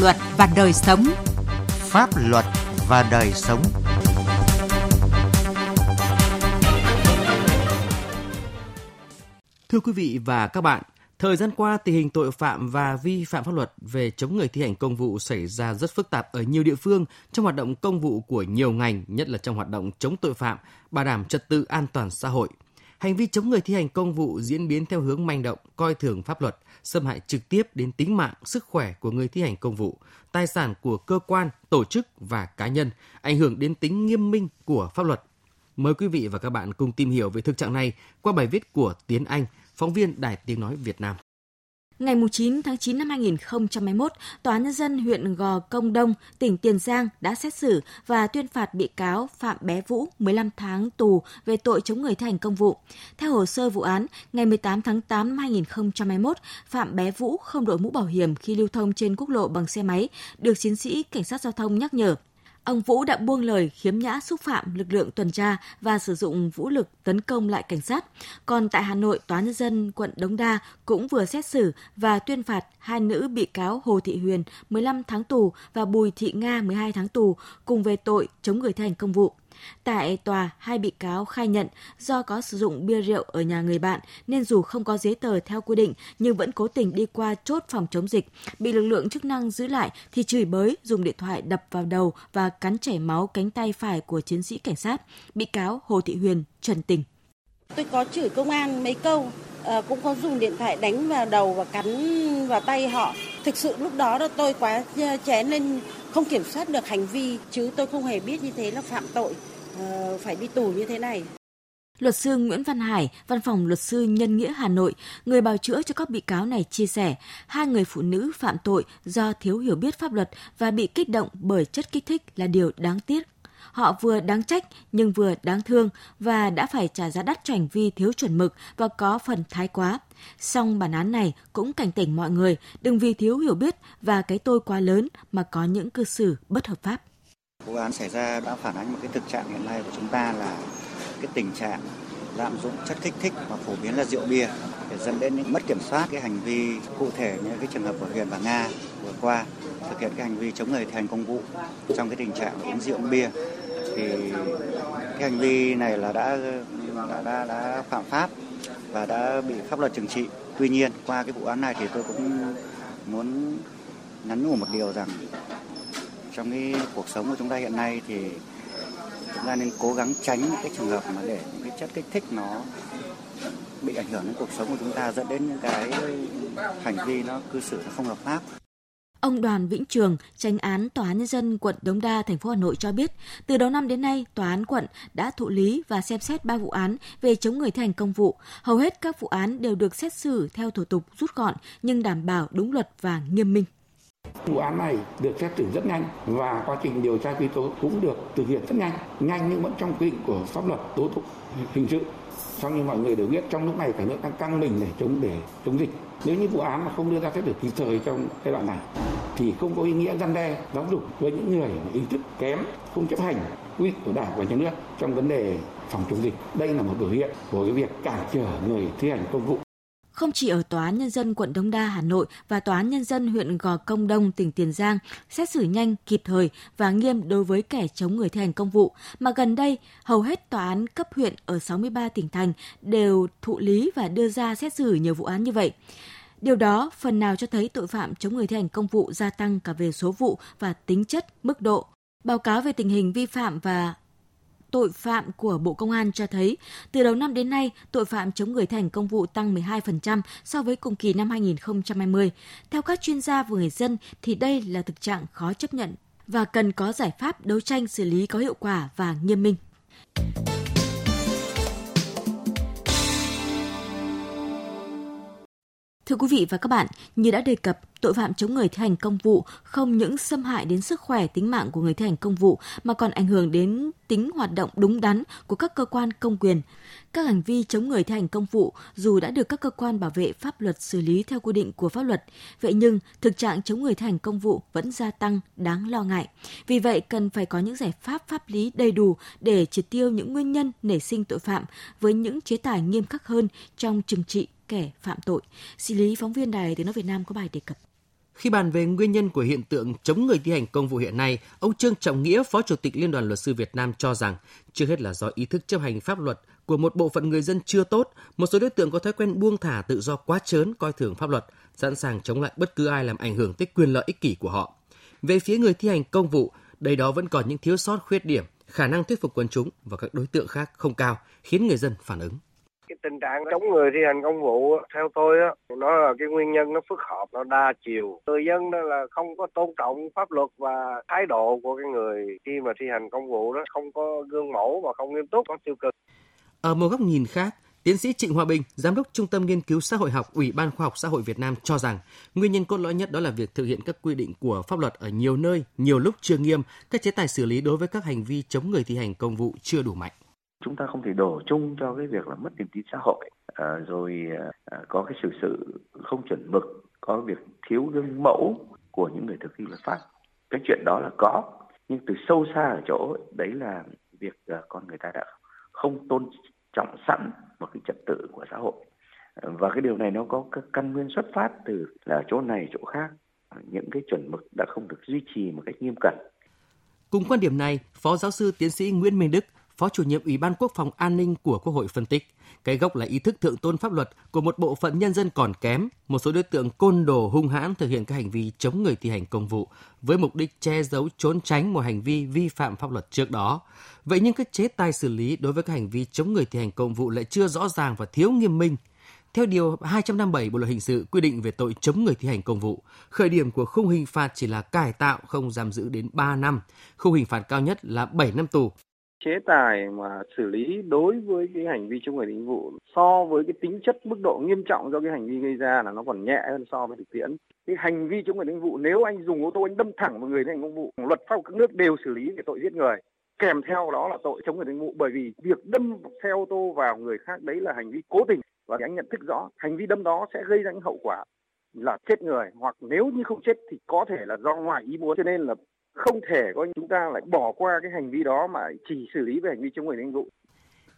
luật và đời sống. Pháp luật và đời sống. Thưa quý vị và các bạn, thời gian qua tình hình tội phạm và vi phạm pháp luật về chống người thi hành công vụ xảy ra rất phức tạp ở nhiều địa phương trong hoạt động công vụ của nhiều ngành, nhất là trong hoạt động chống tội phạm, bảo đảm trật tự an toàn xã hội. Hành vi chống người thi hành công vụ diễn biến theo hướng manh động, coi thường pháp luật, xâm hại trực tiếp đến tính mạng, sức khỏe của người thi hành công vụ, tài sản của cơ quan, tổ chức và cá nhân, ảnh hưởng đến tính nghiêm minh của pháp luật. Mời quý vị và các bạn cùng tìm hiểu về thực trạng này qua bài viết của Tiến Anh, phóng viên Đài Tiếng Nói Việt Nam. Ngày 9 tháng 9 năm 2021, Tòa Nhân dân huyện Gò Công Đông, tỉnh Tiền Giang đã xét xử và tuyên phạt bị cáo Phạm Bé Vũ 15 tháng tù về tội chống người thi hành công vụ. Theo hồ sơ vụ án, ngày 18 tháng 8 năm 2021, Phạm Bé Vũ không đội mũ bảo hiểm khi lưu thông trên quốc lộ bằng xe máy, được chiến sĩ cảnh sát giao thông nhắc nhở. Ông Vũ đã buông lời khiếm nhã xúc phạm lực lượng tuần tra và sử dụng vũ lực tấn công lại cảnh sát. Còn tại Hà Nội, Tòa Nhân dân quận Đống Đa cũng vừa xét xử và tuyên phạt hai nữ bị cáo Hồ Thị Huyền 15 tháng tù và Bùi Thị Nga 12 tháng tù cùng về tội chống người thi hành công vụ. Tại tòa, hai bị cáo khai nhận do có sử dụng bia rượu ở nhà người bạn nên dù không có giấy tờ theo quy định nhưng vẫn cố tình đi qua chốt phòng chống dịch. Bị lực lượng chức năng giữ lại thì chửi bới, dùng điện thoại đập vào đầu và cắn chảy máu cánh tay phải của chiến sĩ cảnh sát. Bị cáo Hồ Thị Huyền trần tình. Tôi có chửi công an mấy câu, à, cũng có dùng điện thoại đánh vào đầu và cắn vào tay họ. Thực sự lúc đó là tôi quá ờ, chén lên không kiểm soát được hành vi chứ tôi không hề biết như thế là phạm tội ờ, phải đi tù như thế này. Luật sư Nguyễn Văn Hải, Văn phòng Luật sư Nhân nghĩa Hà Nội, người bào chữa cho các bị cáo này chia sẻ, hai người phụ nữ phạm tội do thiếu hiểu biết pháp luật và bị kích động bởi chất kích thích là điều đáng tiếc. Họ vừa đáng trách nhưng vừa đáng thương và đã phải trả giá đắt cho hành vi thiếu chuẩn mực và có phần thái quá. Song bản án này cũng cảnh tỉnh mọi người đừng vì thiếu hiểu biết và cái tôi quá lớn mà có những cư xử bất hợp pháp. Vụ án xảy ra đã phản ánh một cái thực trạng hiện nay của chúng ta là cái tình trạng lạm dụng chất kích thích và phổ biến là rượu bia để dẫn đến những mất kiểm soát cái hành vi cụ thể như cái trường hợp của Huyền và Nga vừa qua thực hiện cái hành vi chống người thi hành công vụ trong cái tình trạng uống rượu bia thì cái hành vi này là đã đã, đã, đã phạm pháp và đã bị pháp luật trừng trị. Tuy nhiên, qua cái vụ án này thì tôi cũng muốn nhắn nhủ một điều rằng trong cái cuộc sống của chúng ta hiện nay thì chúng ta nên cố gắng tránh những cái trường hợp mà để những cái chất kích thích nó bị ảnh hưởng đến cuộc sống của chúng ta, dẫn đến những cái hành vi nó cư xử nó không hợp pháp. Ông Đoàn Vĩnh Trường, tranh án Tòa án Nhân dân quận Đống Đa, thành phố Hà Nội cho biết, từ đầu năm đến nay, Tòa án quận đã thụ lý và xem xét 3 vụ án về chống người thi hành công vụ. Hầu hết các vụ án đều được xét xử theo thủ tục rút gọn nhưng đảm bảo đúng luật và nghiêm minh. Vụ án này được xét xử rất nhanh và quá trình điều tra truy tố cũng được thực hiện rất nhanh, nhanh nhưng vẫn trong quy định của pháp luật tố tụng hình sự. Sau như mọi người đều biết trong lúc này cả nước đang căng mình để chống để chống dịch. Nếu như vụ án mà không đưa ra xét xử kịp thời trong giai đoạn này thì không có ý nghĩa răn đe giáo dục với những người ý thức kém, không chấp hành quy định của Đảng và Nhà nước trong vấn đề phòng chống dịch. Đây là một biểu hiện của cái việc cản trở người thi hành công vụ không chỉ ở Tòa án Nhân dân quận đông Đa, Hà Nội và Tòa án Nhân dân huyện Gò Công Đông, tỉnh Tiền Giang xét xử nhanh, kịp thời và nghiêm đối với kẻ chống người thi hành công vụ, mà gần đây hầu hết tòa án cấp huyện ở 63 tỉnh thành đều thụ lý và đưa ra xét xử nhiều vụ án như vậy. Điều đó phần nào cho thấy tội phạm chống người thi hành công vụ gia tăng cả về số vụ và tính chất, mức độ. Báo cáo về tình hình vi phạm và tội phạm của Bộ Công an cho thấy, từ đầu năm đến nay, tội phạm chống người thành công vụ tăng 12% so với cùng kỳ năm 2020. Theo các chuyên gia và người dân thì đây là thực trạng khó chấp nhận và cần có giải pháp đấu tranh xử lý có hiệu quả và nghiêm minh. Thưa quý vị và các bạn, như đã đề cập, tội phạm chống người thi hành công vụ không những xâm hại đến sức khỏe tính mạng của người thi hành công vụ mà còn ảnh hưởng đến tính hoạt động đúng đắn của các cơ quan công quyền. Các hành vi chống người thi hành công vụ dù đã được các cơ quan bảo vệ pháp luật xử lý theo quy định của pháp luật, vậy nhưng thực trạng chống người thi hành công vụ vẫn gia tăng đáng lo ngại. Vì vậy cần phải có những giải pháp pháp lý đầy đủ để triệt tiêu những nguyên nhân nảy sinh tội phạm với những chế tài nghiêm khắc hơn trong trừng trị kẻ phạm tội. Xử lý phóng viên đài tiếng nói Việt Nam có bài đề cập. Khi bàn về nguyên nhân của hiện tượng chống người thi hành công vụ hiện nay, ông Trương Trọng Nghĩa, Phó Chủ tịch Liên đoàn Luật sư Việt Nam cho rằng, chưa hết là do ý thức chấp hành pháp luật của một bộ phận người dân chưa tốt, một số đối tượng có thói quen buông thả tự do quá chớn coi thường pháp luật, sẵn sàng chống lại bất cứ ai làm ảnh hưởng tới quyền lợi ích kỷ của họ. Về phía người thi hành công vụ, đây đó vẫn còn những thiếu sót khuyết điểm, khả năng thuyết phục quần chúng và các đối tượng khác không cao, khiến người dân phản ứng cái tình trạng chống người thi hành công vụ theo tôi á nó là cái nguyên nhân nó phức hợp nó đa chiều. Người dân đó là không có tôn trọng pháp luật và thái độ của cái người khi mà thi hành công vụ đó không có gương mẫu và không nghiêm túc có tiêu cực. Ở một góc nhìn khác Tiến sĩ Trịnh Hòa Bình, Giám đốc Trung tâm Nghiên cứu Xã hội học Ủy ban Khoa học Xã hội Việt Nam cho rằng nguyên nhân cốt lõi nhất đó là việc thực hiện các quy định của pháp luật ở nhiều nơi, nhiều lúc chưa nghiêm, các chế tài xử lý đối với các hành vi chống người thi hành công vụ chưa đủ mạnh chúng ta không thể đổ chung cho cái việc là mất niềm tin xã hội à, rồi à, à, có cái sự sự không chuẩn mực có việc thiếu gương mẫu của những người thực thi luật pháp. Cái chuyện đó là có nhưng từ sâu xa ở chỗ đấy là việc à, con người ta đã không tôn trọng sẵn một cái trật tự của xã hội. Và cái điều này nó có các căn nguyên xuất phát từ là chỗ này chỗ khác. Những cái chuẩn mực đã không được duy trì một cách nghiêm cẩn. Cùng quan điểm này, Phó Giáo sư Tiến sĩ Nguyễn Minh Đức, Phó chủ nhiệm Ủy ban Quốc phòng An ninh của Quốc hội phân tích, cái gốc là ý thức thượng tôn pháp luật của một bộ phận nhân dân còn kém, một số đối tượng côn đồ hung hãn thực hiện các hành vi chống người thi hành công vụ với mục đích che giấu trốn tránh một hành vi vi phạm pháp luật trước đó. Vậy nhưng các chế tài xử lý đối với các hành vi chống người thi hành công vụ lại chưa rõ ràng và thiếu nghiêm minh. Theo Điều 257 Bộ Luật Hình sự quy định về tội chống người thi hành công vụ, khởi điểm của khung hình phạt chỉ là cải tạo không giam giữ đến 3 năm, khung hình phạt cao nhất là 7 năm tù chế tài mà xử lý đối với cái hành vi chống người thi hành vụ so với cái tính chất mức độ nghiêm trọng do cái hành vi gây ra là nó còn nhẹ hơn so với thực tiễn. Cái hành vi chống người thi hành vụ nếu anh dùng ô tô anh đâm thẳng vào người thi hành công vụ, luật pháp các nước đều xử lý về tội giết người. Kèm theo đó là tội chống người thi hành vụ bởi vì việc đâm xe ô tô vào người khác đấy là hành vi cố tình và anh nhận thức rõ hành vi đâm đó sẽ gây ra những hậu quả là chết người hoặc nếu như không chết thì có thể là do ngoài ý muốn. Cho nên là không thể có chúng ta lại bỏ qua cái hành vi đó mà chỉ xử lý về hành vi chống người thi hành vụ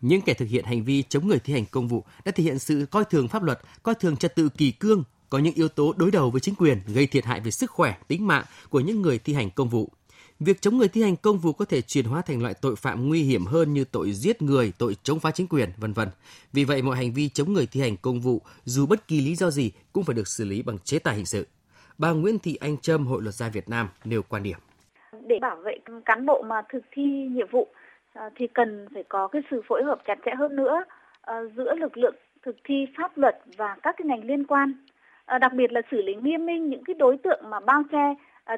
những kẻ thực hiện hành vi chống người thi hành công vụ đã thể hiện sự coi thường pháp luật, coi thường trật tự kỳ cương, có những yếu tố đối đầu với chính quyền gây thiệt hại về sức khỏe, tính mạng của những người thi hành công vụ. Việc chống người thi hành công vụ có thể chuyển hóa thành loại tội phạm nguy hiểm hơn như tội giết người, tội chống phá chính quyền, vân vân. Vì vậy mọi hành vi chống người thi hành công vụ dù bất kỳ lý do gì cũng phải được xử lý bằng chế tài hình sự. Bà Nguyễn Thị Anh Trâm, Hội luật gia Việt Nam nêu quan điểm để bảo vệ cán bộ mà thực thi nhiệm vụ à, thì cần phải có cái sự phối hợp chặt chẽ hơn nữa à, giữa lực lượng thực thi pháp luật và các cái ngành liên quan. À, đặc biệt là xử lý nghiêm minh những cái đối tượng mà bao che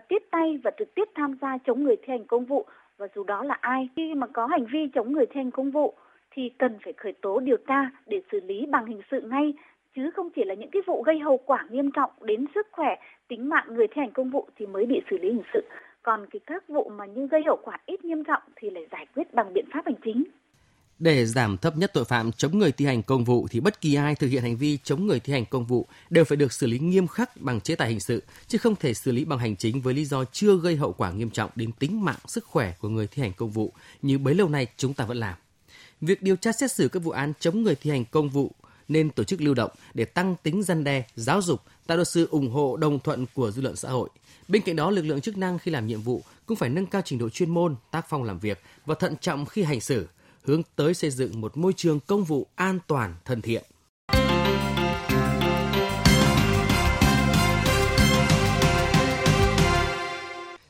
tiếp tay và trực tiếp tham gia chống người thi hành công vụ và dù đó là ai. Khi mà có hành vi chống người thi hành công vụ thì cần phải khởi tố, điều tra để xử lý bằng hình sự ngay, chứ không chỉ là những cái vụ gây hậu quả nghiêm trọng đến sức khỏe, tính mạng người thi hành công vụ thì mới bị xử lý hình sự còn cái các vụ mà như gây hậu quả ít nghiêm trọng thì lại giải quyết bằng biện pháp hành chính. Để giảm thấp nhất tội phạm chống người thi hành công vụ thì bất kỳ ai thực hiện hành vi chống người thi hành công vụ đều phải được xử lý nghiêm khắc bằng chế tài hình sự, chứ không thể xử lý bằng hành chính với lý do chưa gây hậu quả nghiêm trọng đến tính mạng, sức khỏe của người thi hành công vụ như bấy lâu nay chúng ta vẫn làm. Việc điều tra xét xử các vụ án chống người thi hành công vụ nên tổ chức lưu động để tăng tính dân đe, giáo dục, tạo được sự ủng hộ đồng thuận của dư luận xã hội – Bên cạnh đó, lực lượng chức năng khi làm nhiệm vụ cũng phải nâng cao trình độ chuyên môn, tác phong làm việc và thận trọng khi hành xử, hướng tới xây dựng một môi trường công vụ an toàn, thân thiện.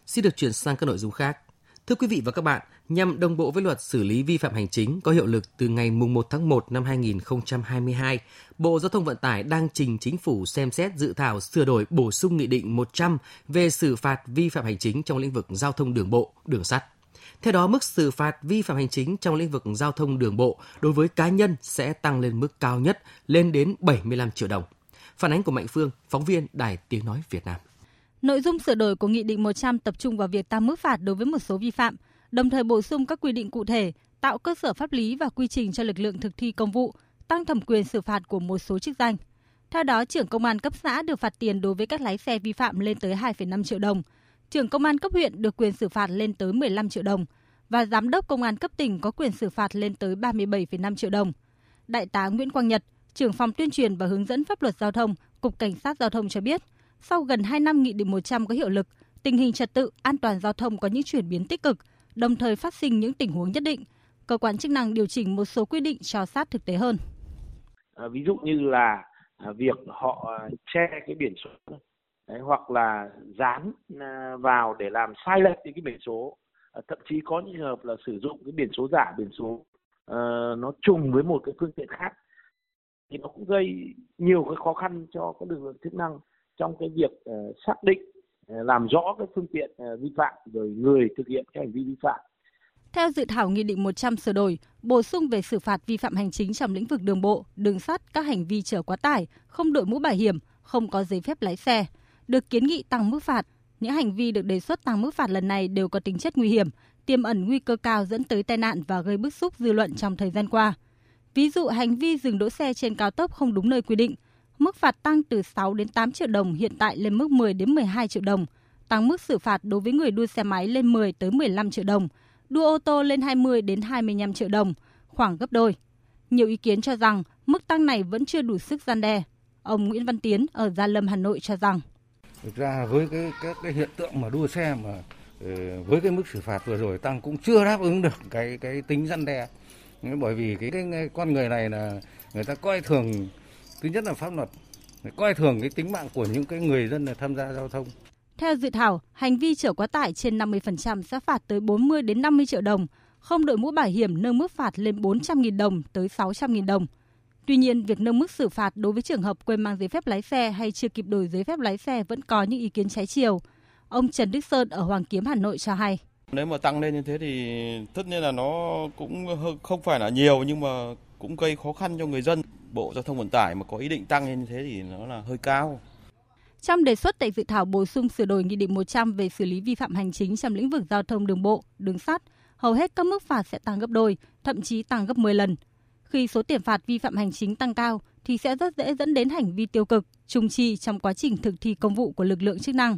Xin được chuyển sang các nội dung khác. Thưa quý vị và các bạn, nhằm đồng bộ với luật xử lý vi phạm hành chính có hiệu lực từ ngày 1 tháng 1 năm 2022, Bộ Giao thông Vận tải đang trình chính phủ xem xét dự thảo sửa đổi bổ sung Nghị định 100 về xử phạt vi phạm hành chính trong lĩnh vực giao thông đường bộ, đường sắt. Theo đó, mức xử phạt vi phạm hành chính trong lĩnh vực giao thông đường bộ đối với cá nhân sẽ tăng lên mức cao nhất lên đến 75 triệu đồng. Phản ánh của Mạnh Phương, phóng viên Đài Tiếng Nói Việt Nam. Nội dung sửa đổi của Nghị định 100 tập trung vào việc tăng mức phạt đối với một số vi phạm, đồng thời bổ sung các quy định cụ thể, tạo cơ sở pháp lý và quy trình cho lực lượng thực thi công vụ, tăng thẩm quyền xử phạt của một số chức danh. Theo đó, trưởng công an cấp xã được phạt tiền đối với các lái xe vi phạm lên tới 2,5 triệu đồng, trưởng công an cấp huyện được quyền xử phạt lên tới 15 triệu đồng và giám đốc công an cấp tỉnh có quyền xử phạt lên tới 37,5 triệu đồng. Đại tá Nguyễn Quang Nhật, trưởng phòng tuyên truyền và hướng dẫn pháp luật giao thông, Cục Cảnh sát Giao thông cho biết, sau gần 2 năm Nghị định 100 có hiệu lực, tình hình trật tự, an toàn giao thông có những chuyển biến tích cực, đồng thời phát sinh những tình huống nhất định. Cơ quan chức năng điều chỉnh một số quy định cho sát thực tế hơn. À, ví dụ như là à, việc họ che cái biển số Đấy, hoặc là dán à, vào để làm sai lệch những cái biển số à, thậm chí có những trường hợp là sử dụng cái biển số giả biển số à, nó trùng với một cái phương tiện khác thì nó cũng gây nhiều cái khó khăn cho các lực lượng chức năng trong cái việc uh, xác định uh, làm rõ cái phương tiện uh, vi phạm rồi người thực hiện cái hành vi vi phạm theo dự thảo Nghị định 100 sửa đổi, bổ sung về xử phạt vi phạm hành chính trong lĩnh vực đường bộ, đường sắt, các hành vi chở quá tải, không đội mũ bảo hiểm, không có giấy phép lái xe, được kiến nghị tăng mức phạt. Những hành vi được đề xuất tăng mức phạt lần này đều có tính chất nguy hiểm, tiềm ẩn nguy cơ cao dẫn tới tai nạn và gây bức xúc dư luận trong thời gian qua. Ví dụ hành vi dừng đỗ xe trên cao tốc không đúng nơi quy định, mức phạt tăng từ 6 đến 8 triệu đồng hiện tại lên mức 10 đến 12 triệu đồng, tăng mức xử phạt đối với người đua xe máy lên 10 tới 15 triệu đồng, đua ô tô lên 20 đến 25 triệu đồng, khoảng gấp đôi. Nhiều ý kiến cho rằng mức tăng này vẫn chưa đủ sức gian đe. Ông Nguyễn Văn Tiến ở Gia Lâm, Hà Nội cho rằng Thực ra với cái các cái hiện tượng mà đua xe mà ờ, với cái mức xử phạt vừa rồi tăng cũng chưa đáp ứng được cái cái tính răn đe. Bởi vì cái, cái con người này là người ta coi thường thứ nhất là pháp luật, coi thường cái tính mạng của những cái người dân là tham gia giao thông. Theo dự thảo, hành vi chở quá tải trên 50% sẽ phạt tới 40 đến 50 triệu đồng, không đội mũ bảo hiểm nâng mức phạt lên 400.000 đồng tới 600.000 đồng. Tuy nhiên, việc nâng mức xử phạt đối với trường hợp quên mang giấy phép lái xe hay chưa kịp đổi giấy phép lái xe vẫn có những ý kiến trái chiều. Ông Trần Đức Sơn ở Hoàng Kiếm Hà Nội cho hay. Nếu mà tăng lên như thế thì tất nhiên là nó cũng không phải là nhiều nhưng mà cũng gây khó khăn cho người dân. Bộ Giao thông Vận tải mà có ý định tăng lên như thế thì nó là hơi cao. Trong đề xuất tại dự thảo bổ sung sửa đổi Nghị định 100 về xử lý vi phạm hành chính trong lĩnh vực giao thông đường bộ, đường sắt, hầu hết các mức phạt sẽ tăng gấp đôi, thậm chí tăng gấp 10 lần. Khi số tiền phạt vi phạm hành chính tăng cao thì sẽ rất dễ dẫn đến hành vi tiêu cực, trung chi trong quá trình thực thi công vụ của lực lượng chức năng.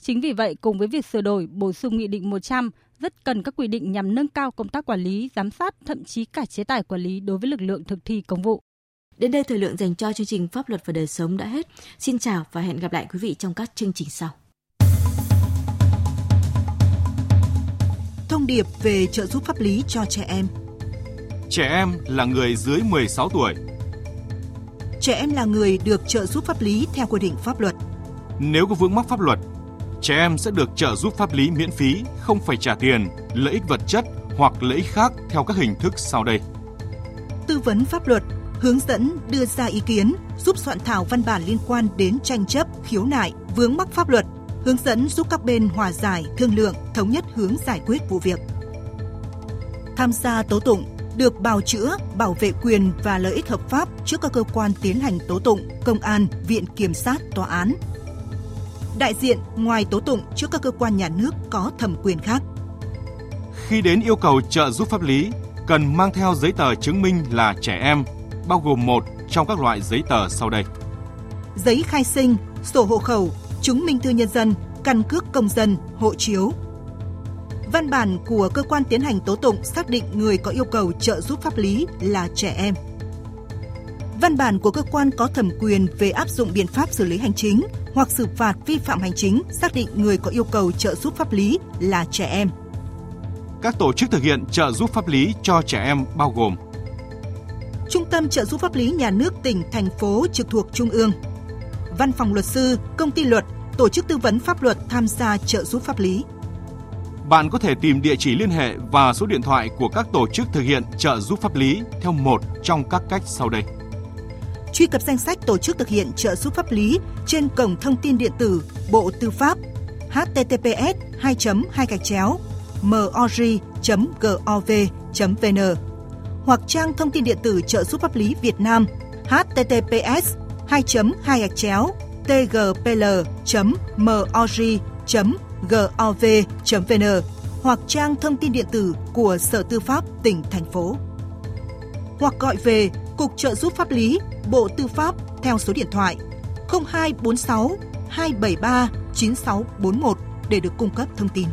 Chính vì vậy, cùng với việc sửa đổi, bổ sung Nghị định 100, rất cần các quy định nhằm nâng cao công tác quản lý, giám sát, thậm chí cả chế tài quản lý đối với lực lượng thực thi công vụ. Đến đây thời lượng dành cho chương trình Pháp luật và đời sống đã hết. Xin chào và hẹn gặp lại quý vị trong các chương trình sau. Thông điệp về trợ giúp pháp lý cho trẻ em Trẻ em là người dưới 16 tuổi. Trẻ em là người được trợ giúp pháp lý theo quy định pháp luật. Nếu có vướng mắc pháp luật, trẻ em sẽ được trợ giúp pháp lý miễn phí, không phải trả tiền, lợi ích vật chất hoặc lợi ích khác theo các hình thức sau đây. Tư vấn pháp luật, hướng dẫn đưa ra ý kiến, giúp soạn thảo văn bản liên quan đến tranh chấp, khiếu nại, vướng mắc pháp luật, hướng dẫn giúp các bên hòa giải, thương lượng, thống nhất hướng giải quyết vụ việc. Tham gia tố tụng, được bào chữa, bảo vệ quyền và lợi ích hợp pháp trước các cơ quan tiến hành tố tụng, công an, viện kiểm sát, tòa án. Đại diện ngoài tố tụng trước các cơ quan nhà nước có thẩm quyền khác. Khi đến yêu cầu trợ giúp pháp lý, cần mang theo giấy tờ chứng minh là trẻ em, bao gồm một trong các loại giấy tờ sau đây. Giấy khai sinh, sổ hộ khẩu, chứng minh thư nhân dân, căn cước công dân, hộ chiếu, Văn bản của cơ quan tiến hành tố tụng xác định người có yêu cầu trợ giúp pháp lý là trẻ em. Văn bản của cơ quan có thẩm quyền về áp dụng biện pháp xử lý hành chính hoặc xử phạt vi phạm hành chính xác định người có yêu cầu trợ giúp pháp lý là trẻ em. Các tổ chức thực hiện trợ giúp pháp lý cho trẻ em bao gồm Trung tâm trợ giúp pháp lý nhà nước tỉnh, thành phố trực thuộc Trung ương, Văn phòng luật sư, công ty luật, tổ chức tư vấn pháp luật tham gia trợ giúp pháp lý. Bạn có thể tìm địa chỉ liên hệ và số điện thoại của các tổ chức thực hiện trợ giúp pháp lý theo một trong các cách sau đây. Truy cập danh sách tổ chức thực hiện trợ giúp pháp lý trên cổng thông tin điện tử Bộ Tư pháp https 2 2 gạch chéo mori.gov.vn hoặc trang thông tin điện tử trợ giúp pháp lý Việt Nam https 2 2 chéo tgpl.mori.gov.vn gov.vn hoặc trang thông tin điện tử của Sở Tư pháp tỉnh, thành phố. Hoặc gọi về Cục Trợ giúp pháp lý, Bộ Tư pháp theo số điện thoại 0246 273 9641 để được cung cấp thông tin.